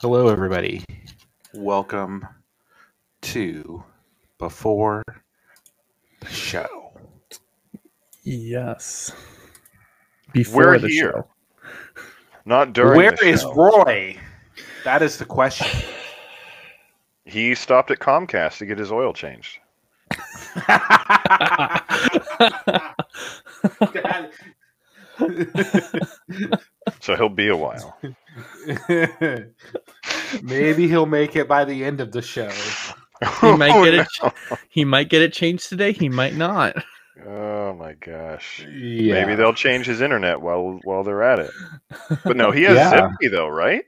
Hello, everybody. Welcome to Before the Show. Yes. Before We're the here. show. Not during. Where the is show. Roy? That is the question. He stopped at Comcast to get his oil changed. So he'll be a while. Maybe he'll make it by the end of the show. he might Oh, get it. He might get it changed today. He might not. Oh my gosh. Yeah. Maybe they'll change his internet while while they're at it. But no, he has Yeah. Zippy though, right?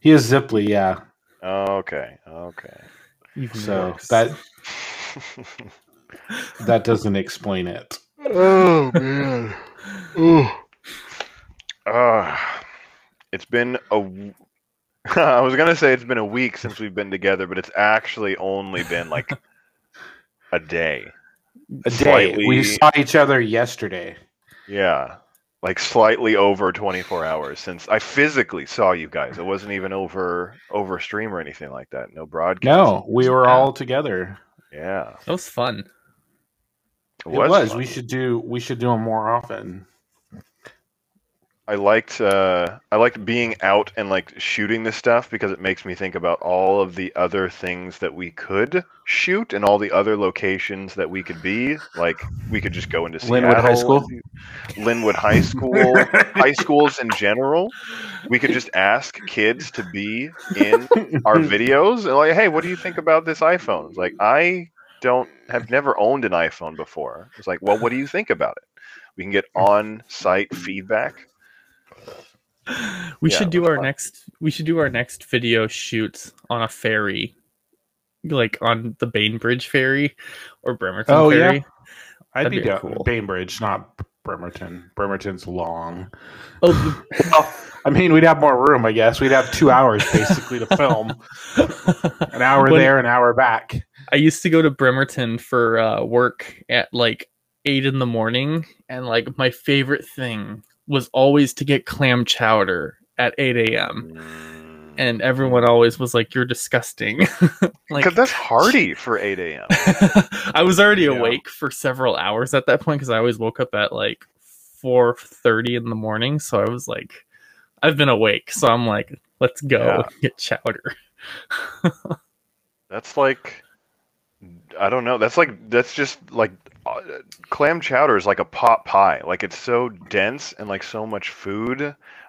He has Ziply, yeah. Okay. Okay. Even So worse. that that doesn't explain it. oh man. Uh, it's been a. w- I was gonna say it's been a week since we've been together, but it's actually only been like a day. A day. Slightly- We saw each other yesterday. Yeah, like slightly over 24 hours since I physically saw you guys. It wasn't even over over stream or anything like that. No broadcast. No, we were Yeah. all together. Yeah, that was fun. it It was. fun. We should do. We should do them more often. I liked uh, I liked being out and like shooting this stuff because it makes me think about all of the other things that we could shoot and all the other locations that we could be. Like we could just go into Lynnwood High School? Lynnwood High School, high schools in general. We could just ask kids to be in our videos and like, hey, what do you think about this iPhone? Like I don't have never owned an iPhone before. It's like, well, what do you think about it? We can get on-site feedback. We Yeah, should do our fun. next. We should do our next video shoot on a ferry, like on the Bainbridge ferry or Bremerton Oh, yeah. I'd That'd be, be down. cool. Bainbridge, not Bremerton. Bremerton's long. Oh, the- Well, I mean, we'd have more room, I guess. We'd have two hours basically to film. An hour When- there, an hour back. I used to go to Bremerton for uh, work at like eight in the morning, and like my favorite thing was always to get clam chowder at eight a.m. And everyone always was like, "You're disgusting." like Because that's hardy for 8 a.m. I was already Yeah. awake for several hours at that point because I always woke up at like four thirty in the morning. So I was like, I've been awake, so I'm like, let's go Yeah. get chowder. That's like, I don't know. That's like, that's just like, clam chowder is like a pot pie. Like it's so dense and like so much food.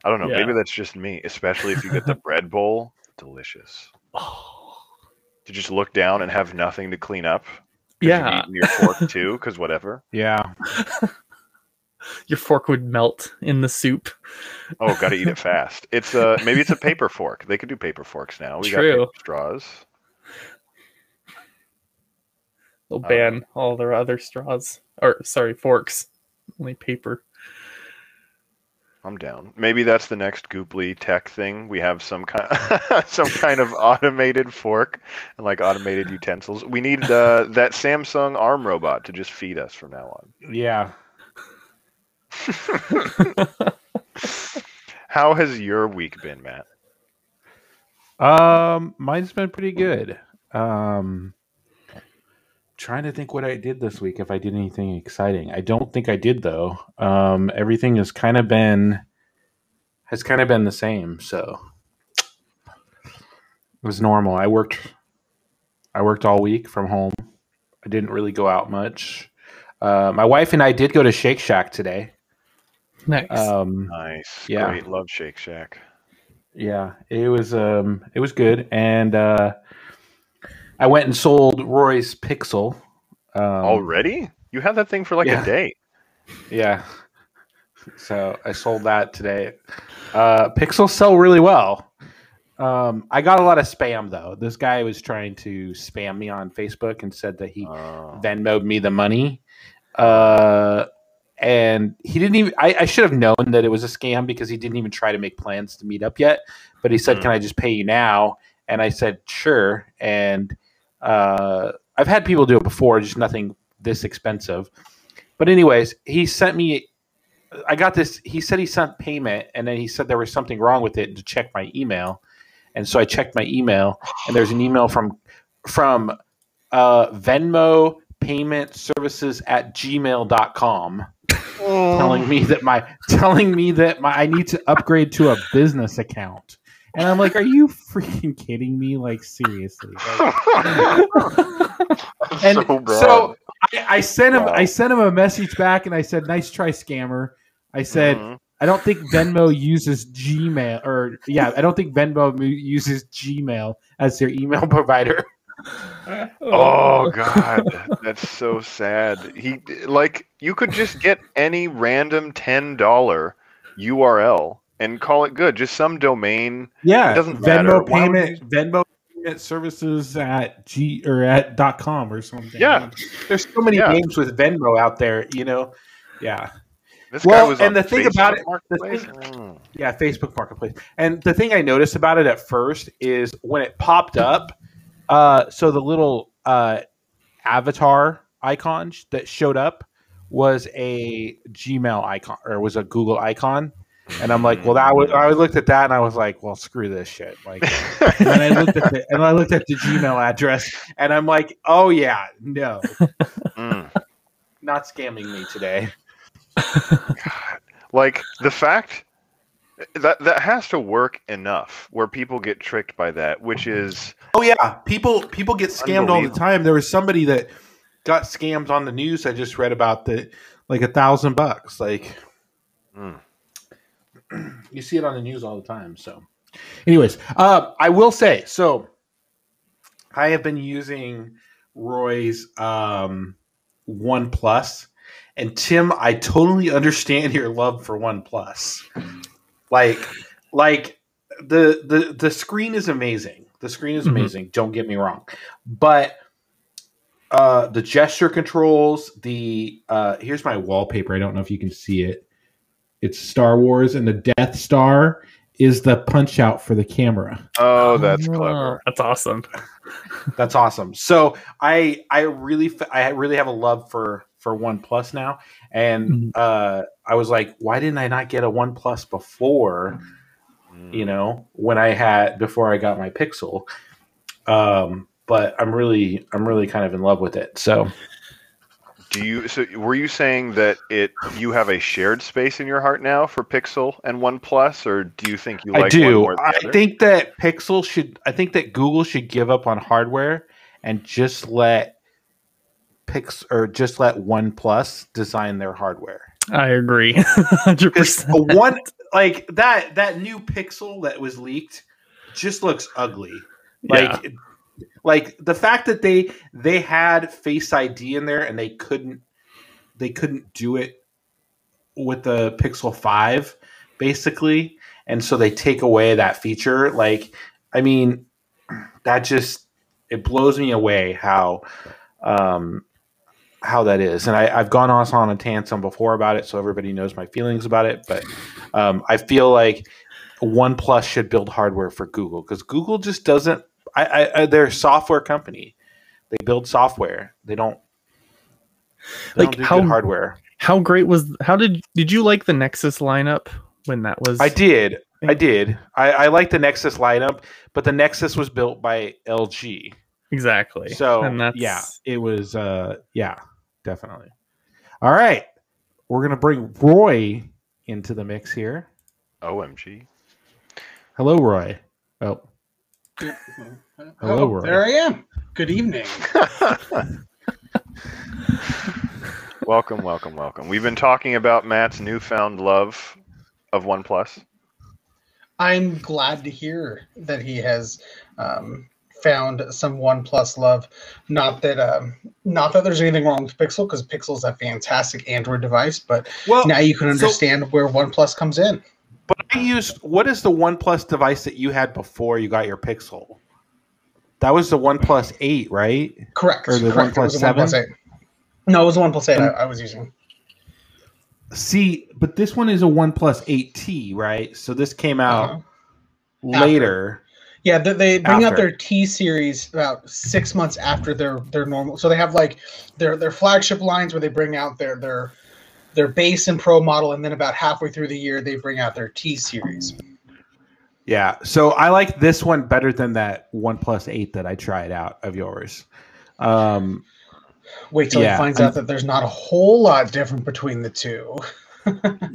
I don't know. Yeah. Maybe that's just me, especially if you get the bread bowl. Delicious. Oh, To just look down and have nothing to clean up. yeah, your fork too, because whatever. Yeah. your fork would melt in the soup. Oh, got to eat it fast. It's uh maybe it's a paper fork. They could do paper forks now. We True. got paper straws. They'll Uh, ban all their other straws, or sorry, forks. Only paper. I'm down. Maybe that's the next Gooply tech thing. We have some kind, some kind of automated fork and like automated utensils. We need uh, that Samsung arm robot to just feed us from now on. Yeah. How has your week been, Matt? Um, mine's been pretty good. Um, trying to think what I did this week. If I did anything exciting, I don't think I did though. Um, everything has kind of been has kind of been the same. So it was normal. I worked. I worked all week from home. I didn't really go out much. Uh, my wife and I did go to Shake Shack today. Nice. Um, Nice. Yeah. Great. Love Shake Shack. Yeah, it was um it was good and uh I went and sold Roy's Pixel. Um, Already? You had that thing for like yeah. a day. Yeah. So I sold that today. Uh Pixels sell really well. Um I got a lot of spam though. This guy was trying to spam me on Facebook and said that he Oh. Venmoed me the money. Uh and he didn't even I, I should have known that it was a scam because he didn't even try to make plans to meet up yet. But he said, Hmm. Can I just pay you now? And I said, Sure. And uh I've had people do it before, just nothing this expensive. But anyways, he sent me I got this he said he sent payment and then he said there was something wrong with it to check my email. and so I checked my email, and there's an email from from uh, Venmo payment services at gmail.com telling me that my telling me that my I need to upgrade to a business account. And I'm like, are you freaking kidding me? Like seriously. Like, and so, so I, I sent him Wow. I sent him a message back and I said, Nice try, scammer. I said, Mhm. I don't think Venmo uses Gmail or yeah, I don't think Venmo uses Gmail as their email provider. Oh god, that's so sad. He like you could just get any random ten dollar URL and call it good. Just some domain. Yeah, It doesn't. Venmo would payment, Venmo payment services at G or at dot com or something. Yeah. there's so many Yeah. names with Venmo out there. You know, yeah, This Well, guy was and on the thing about it- Facebook the Marketplace? thing- yeah, Facebook Marketplace. And the thing I noticed about it at first is when it popped up. Uh, so the little uh, avatar icon that showed up was a Gmail icon or was a Google icon. And I'm like, well, that was, I looked at that and I was like, well, screw this shit. Like, and I looked at the, and I looked at the Gmail address and I'm like, oh yeah, no, Mm. not scamming me today. like the fact that that has to work enough where people get tricked by that, which is Oh yeah, people people get scammed all the time. There was somebody that got scammed on the news. I just read about that, like a thousand bucks. Like Mm. you see it on the news all the time. So, anyways, uh, I will say so. I have been using Roy's um, One Plus, and Tim, I totally understand your love for One Plus. Like, like the the the screen is amazing. The screen is Mhm. amazing. Don't get me wrong, but uh, the gesture controls, the uh, here's my wallpaper. I don't know if you can see it. It's Star Wars, and the Death Star is the punch out for the camera. oh, that's Oh, clever. That's awesome. That's awesome. So I I really I really have a love for for One Plus now, and Mhm. uh, I was like, why didn't I not get a One Plus before? Mm. You know, when I had before I got my Pixel. Um, but I'm really I'm really kind of in love with it. So Do you so were you saying that it you have a shared space in your heart now for Pixel and OnePlus, or do you think you like I one do. more than I other? think that Pixel should. I think that Google should give up on hardware and just let Pix or just let OnePlus design their hardware. I agree. 100%. one like that that new Pixel that was leaked just looks ugly. Like like the fact that they they had Face ID in there and they couldn't they couldn't do it with the Pixel 5 basically and so they take away that feature like I mean that just it blows me away how um how that is and I, I've gone on on a tantrum before about it so everybody knows my feelings about it but um, I feel like OnePlus should build hardware for Google because Google just doesn't. I, I, I, they're a software company. They build software. They don't. They Like, don't do how- good hardware. How great was? How did did you like the Nexus lineup when that was? I did. I did. I, I like the Nexus lineup, but the Nexus was built by LG. exactly. So and that's yeah, it was. Uh, yeah, definitely. All right, we're gonna bring Roy into the mix here. OMG. Hello, Roy. Oh, Hello, oh, Roy. there I am. Good evening. welcome, welcome, welcome. We've been talking about Matt's newfound love of OnePlus. I'm glad to hear that he has um, found some OnePlus love. Not that, um, not that there's anything wrong with Pixel, because Pixel's a fantastic Android device. But well, now you can so- understand where OnePlus comes in. But I used what is the OnePlus device that you had before you got your Pixel? That was the OnePlus Eight, right? Correct. Or the correct. OnePlus 7? OnePlus 8. No, it was the OnePlus 8 I, I was using. See, but this one is a OnePlus 8T, right? So this came out Uh-huh. later. Yeah, they, they bring out their T series about six months after their their normal. So they have like their their flagship lines where they bring out their their their base and pro model, and then about halfway through the year they bring out their T series. Yeah. So I like this one better than that One Plus Eight that I tried out of yours. Um, Wait till Yeah, he finds I'm- out that there's not a whole lot different between the two.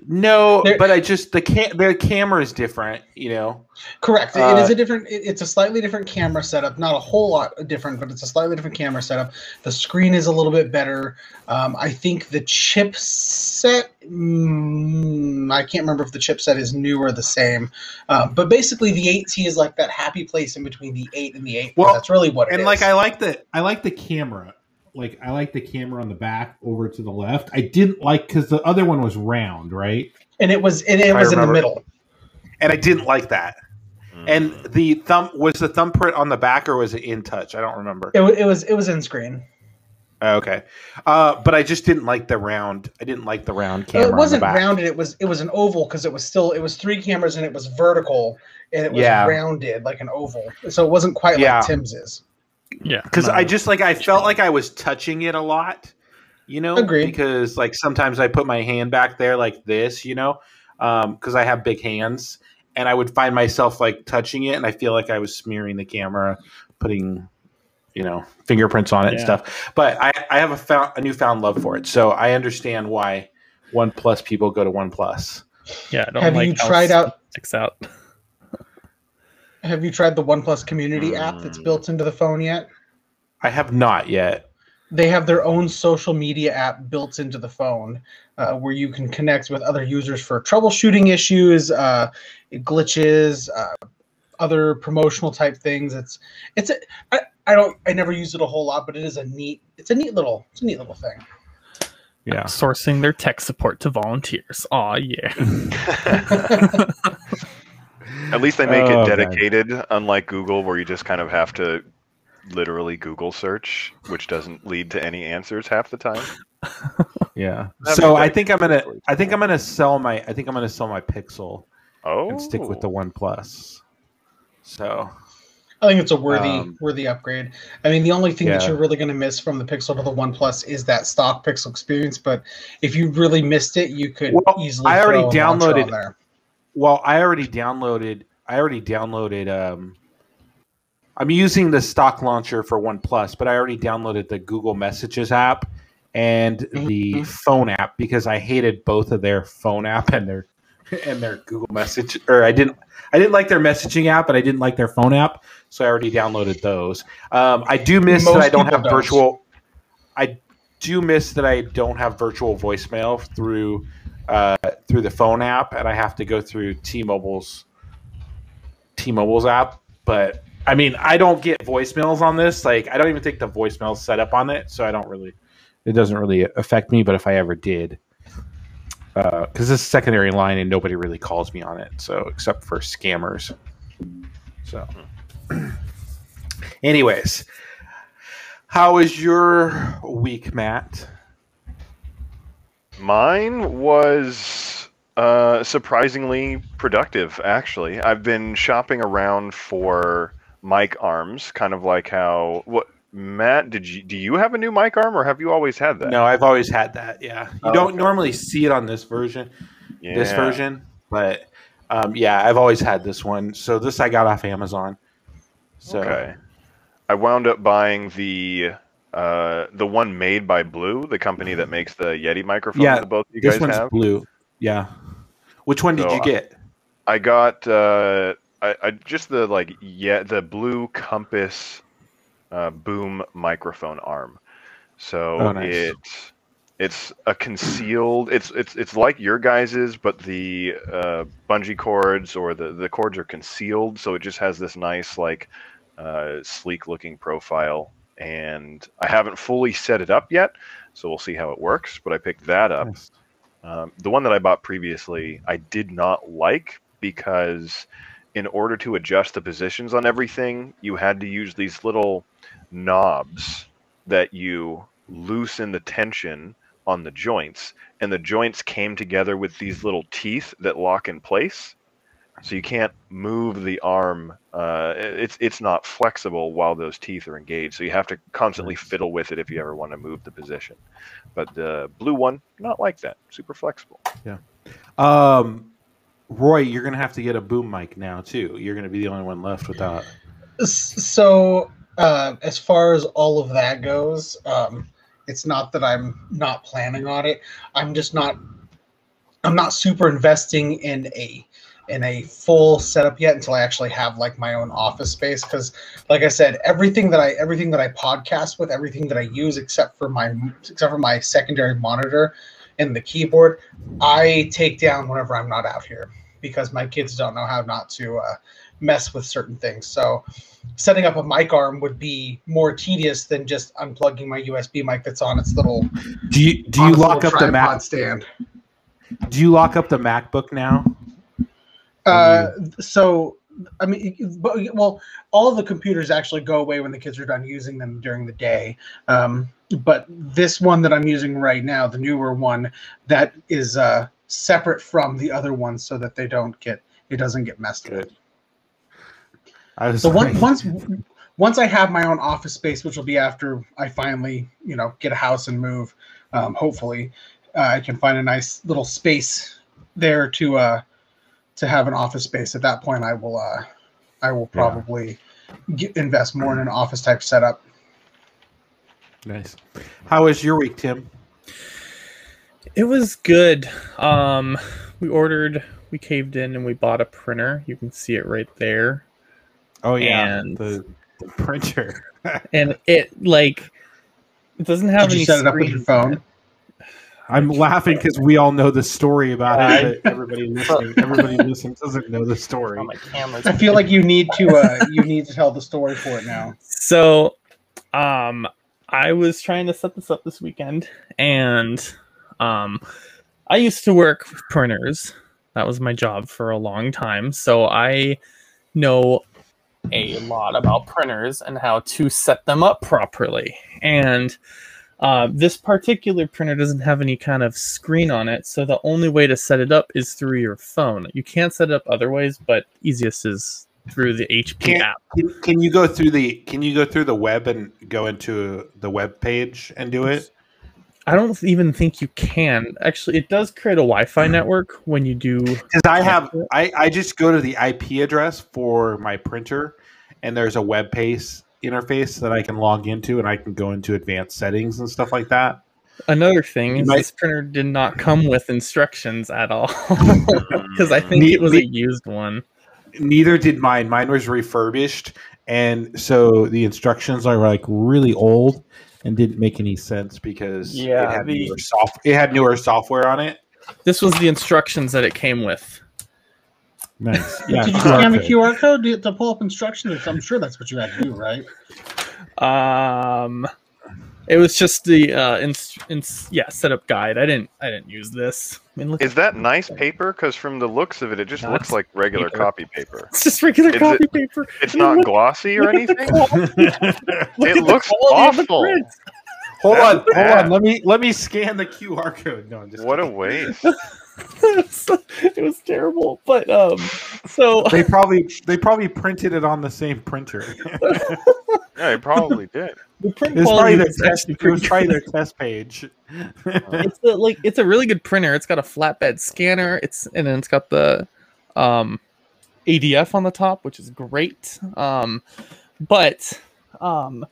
No, but I just the cam the camera is different. You know. Correct. it Uh, is a different. It, it's a slightly different camera setup. Not a whole lot different, but it's a slightly different camera setup. The screen is a little bit better. Um, I think the chipset. Mm, I can't remember if the chipset is new or the same. Uh, but basically, the 8T is like that happy place in between the 8 and the 8. Well, that's really what it and is. like I like the I like the camera. Like I like the camera on the back over to the left. I didn't like because the other one was round, right? and it was and it I was in the middle. And I didn't like that. Mm. And the thumb was the thumbprint on the back or was it in touch? I don't remember. It, it was it was in screen. Okay. Uh, but I just didn't like the round. I didn't like the round camera. it wasn't on the back. rounded. It was it was an oval because it was still it was three cameras and it was vertical and it was Yeah. rounded like an oval. So it wasn't quite Yeah. like Tim's is. Yeah, because. I just like I felt like I was touching it a lot, you know. Agreed. Because like sometimes I put my hand back there like this, you know, um, because I have big hands, and I would find myself like touching it, and I feel like I was smearing the camera, putting, you know, fingerprints on it and stuff. But I I have a found a newfound love for it, so I understand why One Plus people go to One Plus. yeah. I don't Have like you tried out- sticks out. Have you tried the OnePlus Community app that's Mm. built into the phone yet? I have not yet. They have their own social media app built into the phone, uh, where you can connect with other users for troubleshooting issues, uh, glitches, uh, other promotional type things. It's it's a, I, I don't I never use it a whole lot, but it is a neat it's a neat little it's a neat little thing. Yeah. Sourcing their tech support to volunteers. Aw, yeah. At least they make Oh, it man. dedicated, unlike Google, where you just kind of have to literally Google search, which doesn't lead to any answers half the time. Yeah. That So I think I'm gonna I think I'm gonna sell my I think I'm gonna sell my Pixel Oh, and stick with the One Plus. So I think it's a worthy Um, worthy upgrade. I mean, the only thing that you're really going to miss from the Pixel to the OnePlus is that stock Pixel experience. But if you really missed it, you could Well, easily. I already throw a launcher downloaded- on there. Well, I already downloaded I already downloaded um I'm using the stock launcher for One Plus, but I already downloaded the Google Messages app and the Mhm. phone app because I hated both of their phone app and their and their Google Message or I didn't I didn't like their messaging app and I didn't like their phone app, so I already downloaded those. Um, I do miss that I don't have don't. virtual. I do miss that I don't have virtual voicemail through uh, through the phone app, and I have to go through T-Mobile's T-Mobile's app. But I mean, I don't get voicemails on this. Like, I don't even think the voicemail's set up on it, so I don't really. It doesn't really affect me. But if I ever did, uh, because this is secondary line and nobody really calls me on it, so except for scammers. So, anyways, how was your week, Matt? Mine was uh, surprisingly productive, actually. I've been shopping around for mic arms, kind of like how what Matt did you do you have a new mic arm or have you always had that? No, I've always had that. Yeah, you Oh, don't okay. normally see it on this version, this version, but um, yeah, I've always had this one. So this I got off Amazon. So Okay. I wound up buying the uh, the one made by Blue, the company that makes the Yeti microphone. Yeah, that both you this guys one's have. blue. Yeah. Which one did So, you get? I got uh, I, I just the like yeah the blue Compass uh, boom microphone arm. So Oh, nice. it it's a concealed. It's it's it's like your guys's, but the uh, bungee cords or the the cords are concealed, so it just has this nice like uh, sleek looking profile. And I haven't fully set it up yet, so we'll see how it works. But I picked that up. Nice. Um, the one that I bought previously, I did not like because in order to adjust the positions on everything, you had to use these little knobs that you loosen the tension on the joints, and the joints came together with these little teeth that lock in place. So you can't move the arm. Uh, it's it's not flexible while those teeth are engaged. So you have to constantly fiddle with it if you ever want to move the position. But the blue one, not like that. Super flexible. Um, Roy, you're gonna have to get a boom mic now too. You're gonna be the only one left without. So, uh, as far as all of that goes, um, it's not that I'm not planning on it. I'm just not. I'm not super investing in a in a full setup yet until I actually have like my own office space. Because, like I said, everything that I everything that I podcast with, everything that I use except for my except for my secondary monitor and the keyboard, I take down whenever I'm not out here because my kids don't know how not to uh, mess with certain things. So setting up a mic arm would be more tedious than just unplugging my USB mic that's on its little Do you do you lock up the Mac? stand. Do you lock up the MacBook now? Uh, so I mean, but well, all the computers actually go away when the kids are done using them during the day. Um, but this one that I'm using right now, the newer one, that is uh, separate from the other ones, so that they don't get it doesn't get messed with. Good. Was So once once once I have my own office space, which will be after I finally you know get a house and move, um, hopefully uh, I can find a nice little space there to uh to have an office space. At that point, I will uh I will Yeah. probably get, invest more in an office type setup. nice. How was your week, Tim? It was good. Um, we ordered, we caved in, and we bought a printer. You can see it right there, Oh yeah, And- the, the printer. and it like it doesn't have Did any. you set it up with your screens. phone? I'm laughing because we all know the story about Yeah, it. But everybody listening, everybody listening doesn't know the story. Oh, my camera's I feel like you need to uh you need to tell the story for it now. So, um, I was trying to set this up this weekend, and um, I used to work with printers. That was my job for a long time, so I know a lot about printers and how to set them up properly. And uh, this particular printer doesn't have any kind of screen on it, so the only way to set it up is through your phone. You can't set it up other ways, but easiest is through the HP Can't- app. Can, can you go through the Can you go through the web and go into the web page and do it? I don't even think you can. Actually, it does create a Wi-Fi network when you do. Because I have I, I just go to the IP address for my printer, and there's a web page interface that I can log into, and I can go into advanced settings and stuff like that. Another thing You is might- this printer did not come with instructions at all because I think Ne- it was ne- a used one. Neither did mine. Mine was refurbished, and so the instructions are like really old and didn't make any sense because Yeah, it had the- newer soft, it had newer software on it. This was the instructions that it came with. Nice. Yeah. Did you scan the. QR code to, to pull up instructions? I'm sure that's what you had to do, right? Um, it was just the uh, ins- ins- yeah setup guide. I didn't I didn't use this. I mean, look, Is that nice paper? Because from the looks of it, it just No, looks like regular paper. copy paper. it's just regular Is copy it- paper. It's I mean, not look- glossy or look at the anything. look It looks quality awful. hold That's on, hold bad. on. Let me let me scan the QR code. No, I'm just What a waste. it was terrible. But um, so They probably they probably printed it on the same printer. Yeah, it probably did. the print It was probably quality their was test. It was probably good. their test page. It's a, like it's a really good printer. It's got a flatbed scanner. It's and then it's got the um, ADF on the top, which is great. Um, but um,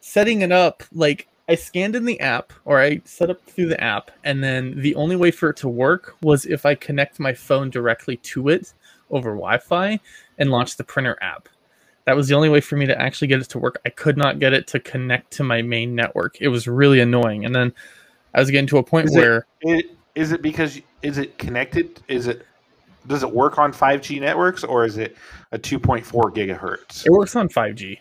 setting it up like I scanned in the app or I set up through the app, and then the only way for it to work was if I connect my phone directly to it over Wi-Fi and launch the printer app. That was the only way for me to actually get it to work. I could not get it to connect to my main network. It was really annoying. And then I was getting to a point Is it- where It, is it because is it connected? Is it does it work on 5G networks or is it a 2.4 gigahertz? it works on 5G.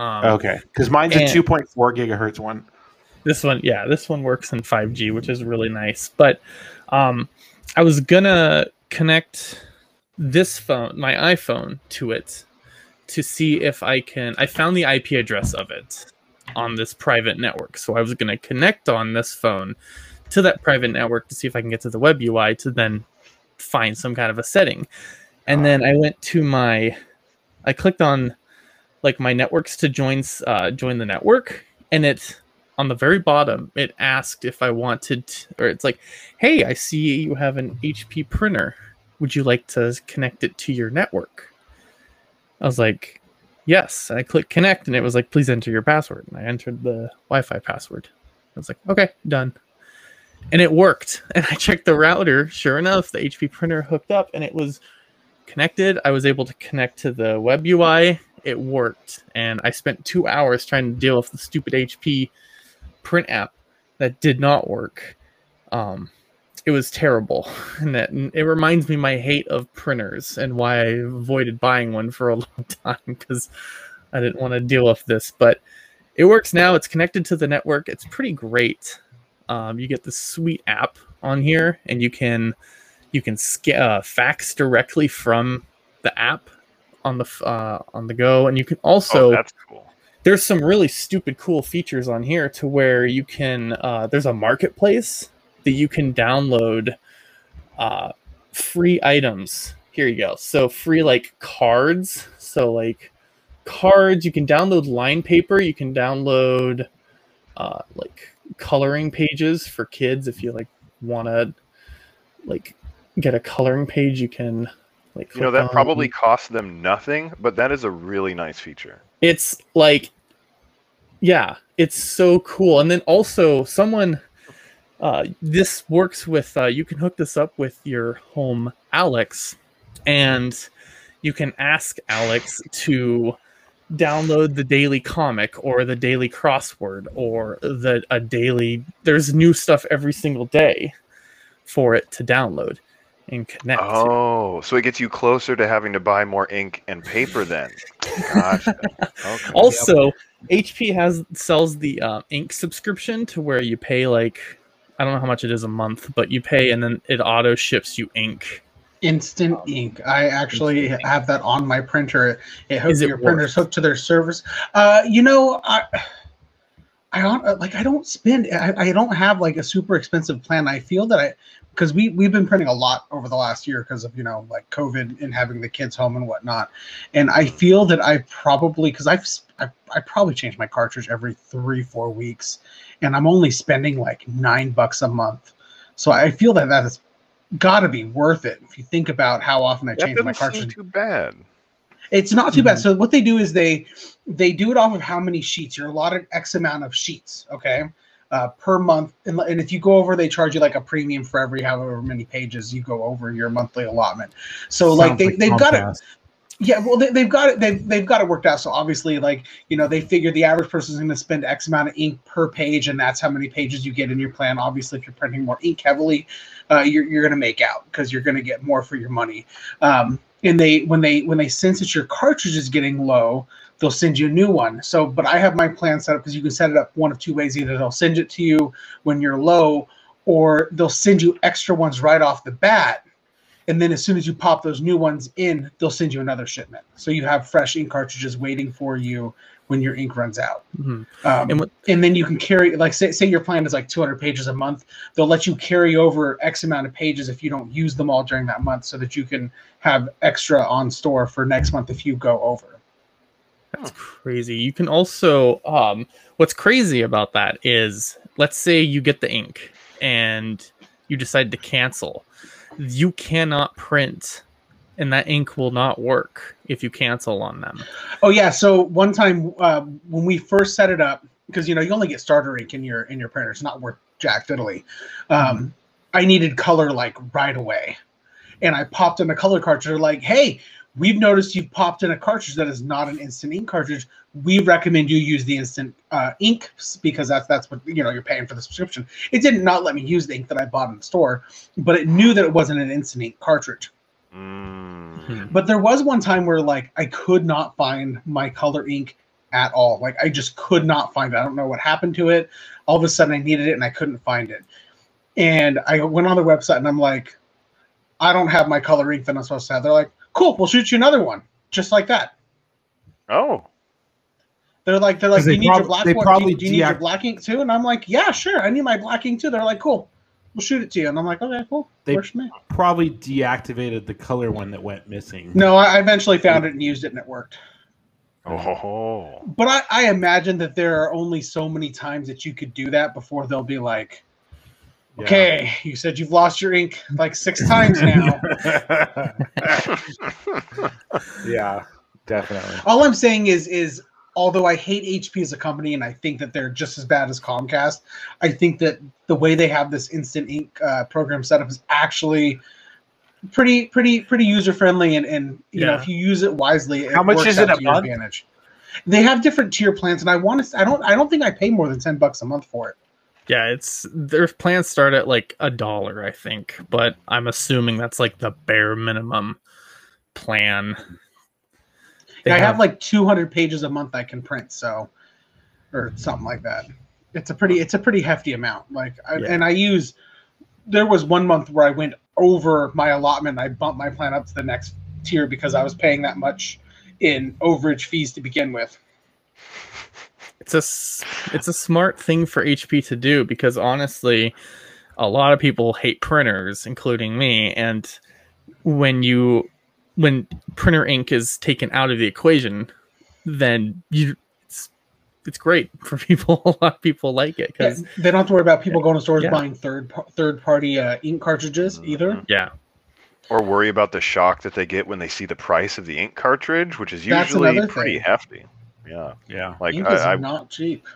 Um, Okay, because mine's a 2.4 gigahertz one. This one, yeah, this one works in 5G, which is really nice. But um, I was gonna connect this phone, my iPhone, to it to see if I can. I found the IP address of it on this private network, so I was gonna connect on this phone to that private network to see if I can get to the web UI to then find some kind of a setting. And then I went to my, I clicked on like my networks to join uh, join the network, and it on the very bottom it asked if I wanted, or it's like, hey, I see you have an HP printer. would you like to connect it to your network? I was like, yes. And I clicked connect and it was like, please enter your password. And I entered the Wi Fi password. I was like, okay, done. And it worked. And I checked the router. Sure enough, the HP printer hooked up and it was connected. I was able to connect to the web UI. It worked. And I spent two hours trying to deal with the stupid HP print app that did not work. Um, it was terrible. And that it reminds me my hate of printers and why i avoided buying one for a long time because i didn't want to deal with this. But it works now. It's connected to the network. It's pretty great. Um, you get the sweet app on here and you can you can sca- uh, fax directly from the app on the uh, on the go and you can also oh, that's cool. there's some really stupid cool features on here to where you can uh, there's a marketplace that you can download uh, free items. Here you go. So free like cards. So like cards you can download line paper you can download uh, like coloring pages for kids if you like want to like get a coloring page you can like You know that on- probably costs them nothing, but that is a really nice feature. it's like yeah it's so cool. And then also someone uh, this works with uh, you can hook this up with your home Alexa and you can ask Alexa to download the daily comic or the daily crossword or the a daily there's new stuff every single day for it to download and connect. Oh, so it gets you closer to having to buy more ink and paper then. Gotcha. Okay. Also, HP has sells the uh, ink subscription to where you pay like I don't know how much it is a month, but you pay and then it auto ships you ink. Instant Um, ink. I actually have that on my printer. It hooks Is it your printer's worth? hooked to their servers. Uh, you know, I, I don't uh, like. I don't spend. I, I don't have like a super expensive plan. I feel that I because we we've been printing a lot over the last year because of you know like COVID and having the kids home and whatnot. And I feel that I probably because I've I probably change my cartridge every three four weeks, and I'm only spending like nine bucks a month. So I feel that that has got to be worth it if you think about how often I that change my cartridge. too bad. It's not too bad. Mhm. So what they do is they they do it off of how many sheets. You're allotted X amount of sheets, okay, uh, per month. And, and if you go over, they charge you like a premium for every however many pages you go over your monthly allotment. So like Sounds they they've got it. Yeah, well, they, they've got it. They've, they've got it worked out. So obviously, like you know, they figure the average person is going to spend X amount of ink per page, and that's how many pages you get in your plan. Obviously, if you're printing more ink heavily, uh, you're you're going to make out because you're going to get more for your money. Um, and they when they when they sense that your cartridge is getting low, they'll send you a new one. So, but I have my plan set up because you can set it up one of two ways: either they'll send it to you when you're low, or they'll send you extra ones right off the bat and then as soon as you pop those new ones in, they'll send you another shipment. So you have fresh ink cartridges waiting for you when your ink runs out. Mhm. Um, And what- and then you can carry, like, say, say your plan is like 200 pages a month. They'll let you carry over X amount of pages if you don't use them all during that month, so that you can have extra on store for next month if you go over. That's crazy. You can also um what's crazy about that is let's say you get the ink and you decide to cancel. You cannot print and that ink will not work if you cancel on them. Oh yeah. So one time uh, when we first set it up, because you know you only get starter ink in your in your printer, it's not worth jack fiddly. Um, I needed color like right away, and I popped in a color cartridge. Like, hey, we've noticed you've popped in a cartridge that is not an instant ink cartridge. We recommend you use the instant uh, ink because that's that's what you know you're paying for the subscription. It did not let me use the ink that I bought in the store, but it knew that it wasn't an instant ink cartridge. Mm. But there was one time where like I could not find my color ink at all. Like I just could not find it. I don't know what happened to it. All of a sudden I needed it and I couldn't find it. And I went on the website and I'm like, I don't have my color ink that I'm supposed to have. They're like, cool, we'll shoot you another one. Just like that. Oh, They're like, they're like, do they you need your black they one? probably do you, do you need your black ink too? And I'm like, yeah, sure. I need my black ink too. They're like, cool, we'll shoot it to you. And I'm like, okay, cool. They- Works for me. Probably deactivated the color one that went missing. No, I I eventually found it and used it and it worked. oh, But I, I imagine that there are only so many times that you could do that before they'll be like, Yeah. Okay, you said you've lost your ink like six times now. yeah, definitely. All I'm saying is, is although I hate HP as a company and I think that they're just as bad as Comcast, I think that the way they have this instant ink uh, program set up is actually pretty, pretty, pretty user friendly. And, and you know, if you use it wisely, it How much is it a month? Advantage. They have different tier plans, and I want to. I don't. I don't think I pay more than ten bucks a month for it. Yeah, it's their plans start at like a dollar, I think, but I'm assuming that's like the bare minimum plan. They I have, like 200 pages a month I can print, so or something like that. It's a pretty it's a pretty hefty amount. Like I, Yeah. and I use there was one month where I went over my allotment. I bumped my plan up to the next tier because I was paying that much in overage fees to begin with. it's a it's a smart thing for HP to do because honestly, a lot of people hate printers, including me, and when you when printer ink is taken out of the equation, then you it's it's great for people. A lot of people like it Yeah, because they don't have to worry about people going to stores Yeah. buying third third party uh, ink cartridges either. yeah, or worry about the shock that they get when they see the price of the ink cartridge, which is usually pretty thing. hefty. Yeah, Yeah. like ink is I, I not cheap.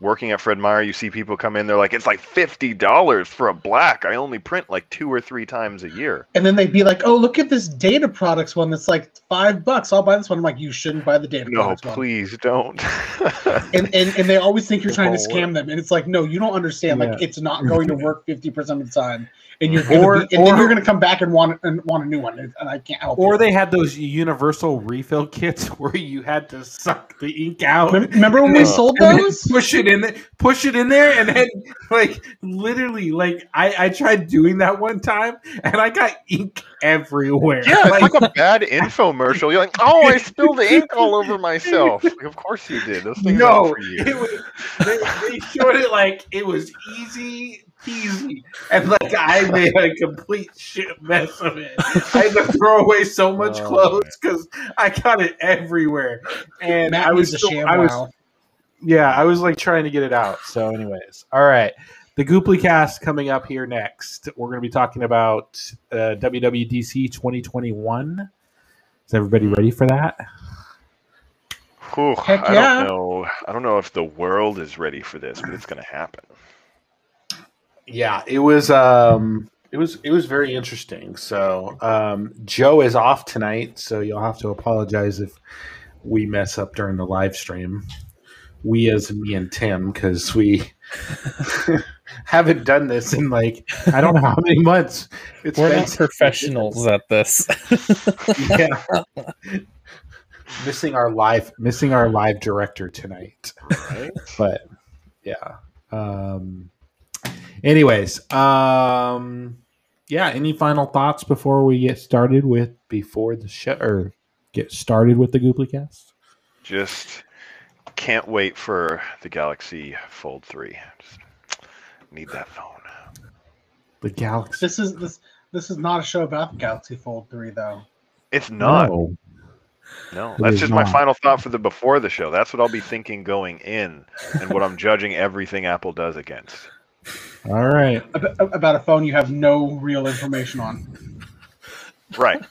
Working at Fred Meyer, you see people come in, they're like, it's like fifty dollars for a black. I only print like two or three times a year. And then they'd be like, "Oh, look at this data products one that's like five bucks. I'll buy this one." I'm like, "You shouldn't buy the data No, products one." please don't. and, and and they always think you're It trying to won't scam them and it's like no you don't understand like Yeah. it's not going to work 50% of the time and you're gonna Or- be, and then you're gonna come back and want and want a new one and, and i can't help Or you. they had those universal refill kits where you had to suck the ink out. Remember when we Uh, sold those push it in there, push it in there, and then like literally, like I, I tried doing that one time, and I got ink everywhere. yeah, it's Like, like a bad infomercial. You're like, oh, I spilled the ink all over myself. Like, of course you did. Those things no, aren't for you. it was they, they showed it like it was easy peasy, and like I made a complete shit mess of it. I had to throw away so much Oh, clothes because I got it everywhere, and Matt I was needs a sham I was yeah, I was like trying to get it out. So, anyways, all right. The Gooply cast coming up here next. We're going to be talking about uh, WWDC 2021. Is everybody ready for that? Whew, Heck I yeah. don't know. I don't know if the world is ready for this, but it's going to happen. Yeah, it was. Um, it was. It was very interesting. So, um, Joe is off tonight, so you'll have to apologize if we mess up during the live stream. We, as me and Tim, because we haven't done this in like I don't know how many months. It's we're not professionals at this. yeah. missing our live missing our live director tonight. Right? But yeah. Um anyways, um yeah, any final thoughts before we get started with before the show or get started with the Gooply cast? Just can't wait for the Galaxy Fold 3. Just need that phone. The Galaxy. this is this this is not a show about the galaxy fold 3 though It's not. No. No, It that's is just my final thought for the before the show. That's what I'll be thinking going in, and what I'm judging everything Apple does against. All right. About a phone you have no real information on Right.